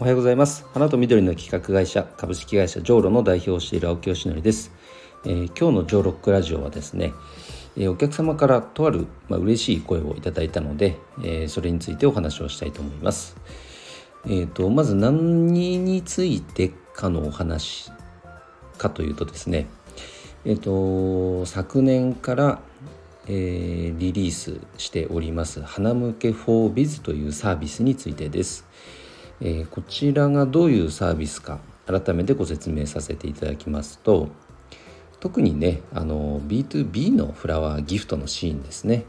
おはようございます。花と緑の企画会社株式会社ジョーロの代表をしている青木よしのりです、えー、今日のジョーロックラジオはですね、えー、お客様からとあるまあ、嬉しい声をいただいたので、えー、それについてお話をしたいと思います。えーと、まず何についてかのお話かというとですねえっ、と昨年からえー、リリースしております「花向け 4biz」というサービスについてです、え、こちらがどういうサービスか改めてご説明させていただきますと特にねあの B2B のフラワーギフトのシーンですね。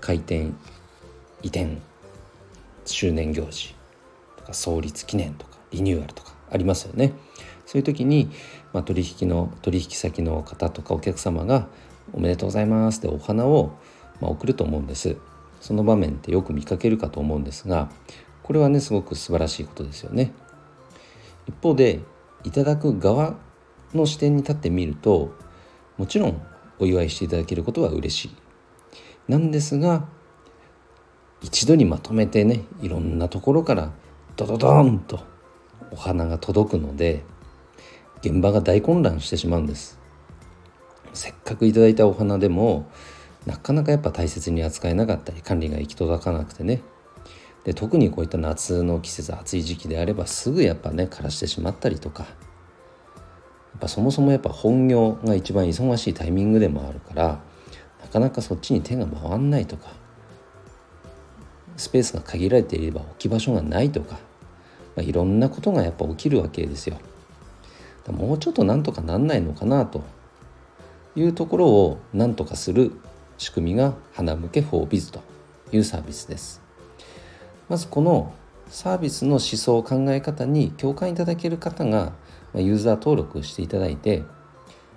開店移転周年行事とか創立記念とかリニューアルとかありますよね。そういう時に、まあ、取引の取引先の方とかお客様がおめでとうございますってお花を、まあ、送ると思うんです。その場面ってよく見かけるかと思うんですがこれはねすごく素晴らしいことですよね。一方でいただく側の視点に立ってみるともちろんお祝いしていただけることは嬉しい。なんですが一度にまとめてねいろんなところからドドドンとお花が届くので現場が大混乱してしまうんです。せっかくいただいたお花でもなかなかやっぱ大切に扱えなかったり管理が行き届かなくてねで特にこういった夏の季節暑い時期であればすぐやっぱね枯らしてしまったりとかやっぱそもそもやっぱ本業が一番忙しいタイミングでもあるからなかなかそっちに手が回んないとかスペースが限られていれば置き場所がないとか、まあ、いろんなことがやっぱ起きるわけですよ。もうちょっとなんとかなんないのかなというところを何とかする仕組みが花向け 4biz というサービスです。まずこのサービスの思想考え方に共感いただける方がユーザー登録していただいて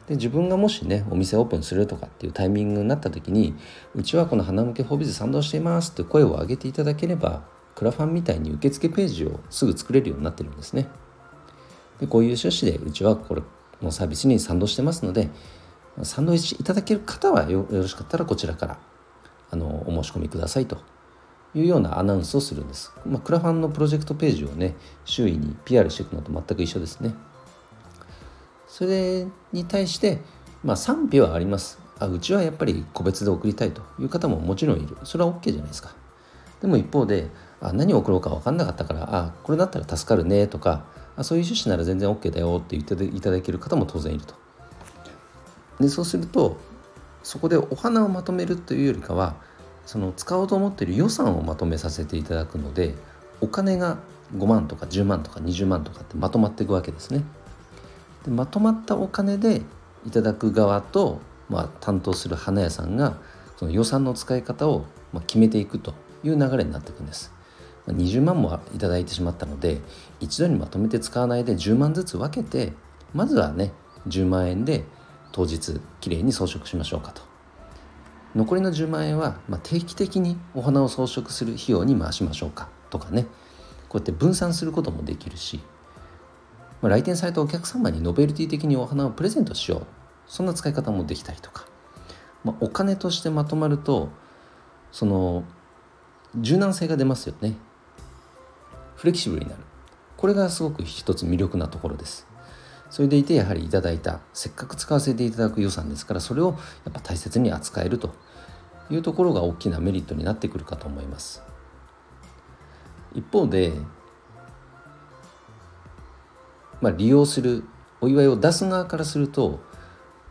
で自分がもしねお店オープンするとかっていうタイミングになった時にうちはこの花向けフォーズ賛同していますって声を上げていただければクラファンみたいに受付ページをすぐ作れるようになってるんですね。でこういう趣旨でうちはこれのサービスに賛同してますのでサンドイッチいただける方はよろしかったらこちらからあのお申し込みくださいというようなアナウンスをするんです。まあ、クラファンのプロジェクトページをね周囲に PR していくのと全く一緒ですね。それに対して、まあ、賛否はあります。あうちはやっぱり個別で送りたいという方ももちろんいる。それは OK じゃないですか。でも一方であ何を送ろうか分かんなかったからあこれだったら助かるねとかあそういう趣旨なら全然 OK だよって言っていただける方も当然いると。でそうするとそこでお花をまとめるというよりかはその使おうと思っている予算をまとめさせていただくのでお金が5万とか10万とか20万とかってまとまっていくわけですね。でまとまったお金でいただく側と、まあ、担当する花屋さんがその予算の使い方を決めていくという流れになっていくんです。20万もいただいてしまったので一度にまとめて使わないで10万ずつ分けてまずはね10万円で当日きれいに装飾しましょうかと残りの10万円は、まあ、定期的にお花を装飾する費用に回しましょうかとかね。こうやって分散することもできるし、まあ、来店されたお客様にノベルティ的にお花をプレゼントしよう。そんな使い方もできたりとか、まあ、お金としてまとまるとその柔軟性が出ますよね。フレキシブルになる。これがすごく一つ魅力なところです。それでいてやはりいただいたせっかく使わせていただく予算ですからそれをやっぱ大切に扱えるというところが大きなメリットになってくるかと思います。一方でまあ利用するお祝いを出す側からすると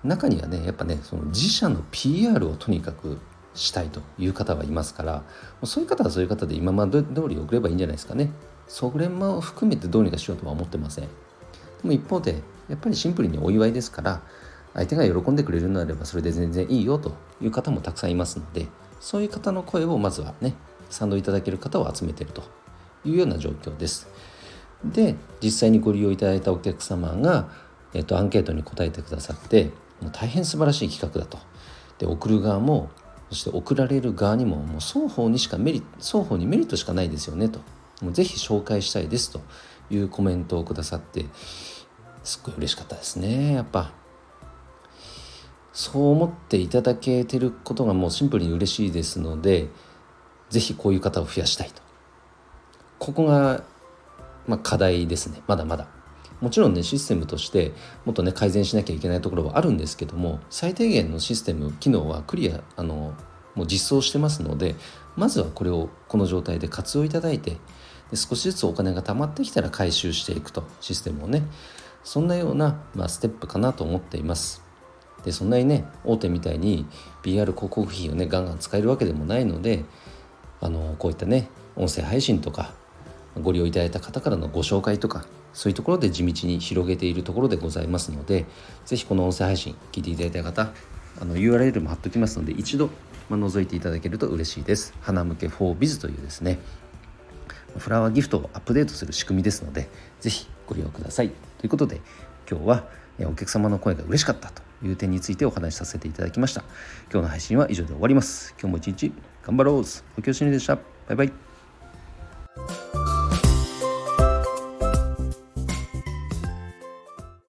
中にはねやっぱねその自社の PR をとにかくしたいという方はいますからそういう方はそういう方で今まで通り送ればいいんじゃないですかね。それも含めてどうにかしようとは思ってません。でも一方でやっぱりシンプルにお祝いですから相手が喜んでくれるのであればそれで全然いいよという方もたくさんいますのでそういう方の声をまずはね賛同いただける方を集めてるというような状況です。で実際にご利用いただいたお客様が、えっと、アンケートに答えてくださってもう大変素晴らしい企画だと。で送る側もそして送られる側にももう双方にしかメリ双方にメリットしかないですよねともうぜひ紹介したいですというコメントをくださってすっごい嬉しかったですね。やっぱ。そう思っていただけてることがもうシンプルに嬉しいですので是非こういう方を増やしたいと。ここがまあ、課題ですね。まだまだ。もちろんねシステムとしてもっとね改善しなきゃいけないところはあるんですけども最低限のシステム機能はクリアあのもう実装してますのでまずはこれをこの状態で活用いただいてで少しずつお金が貯まってきたら回収していくとシステムをねそんなような、まあ、ステップかなと思っていますでそんなにね大手みたいに PR 広告費をねガンガン使えるわけでもないのであのこういったね音声配信とかご利用いただいた方からのご紹介とかそういうところで地道に広げているところでございますので是非この音声配信聞いていただいた方あの URL も貼っときますので一度、まあ、覗いていただけると嬉しいです。花向け 4biz というですねフラワーギフトをアップデートする仕組みですので是非ご利用ください。ということで今日はお客様の声が嬉しかったという点についてお話しさせていただきました。今日の配信は以上で終わります。今日も一日頑張ろうおきよしにでした。バイバイ。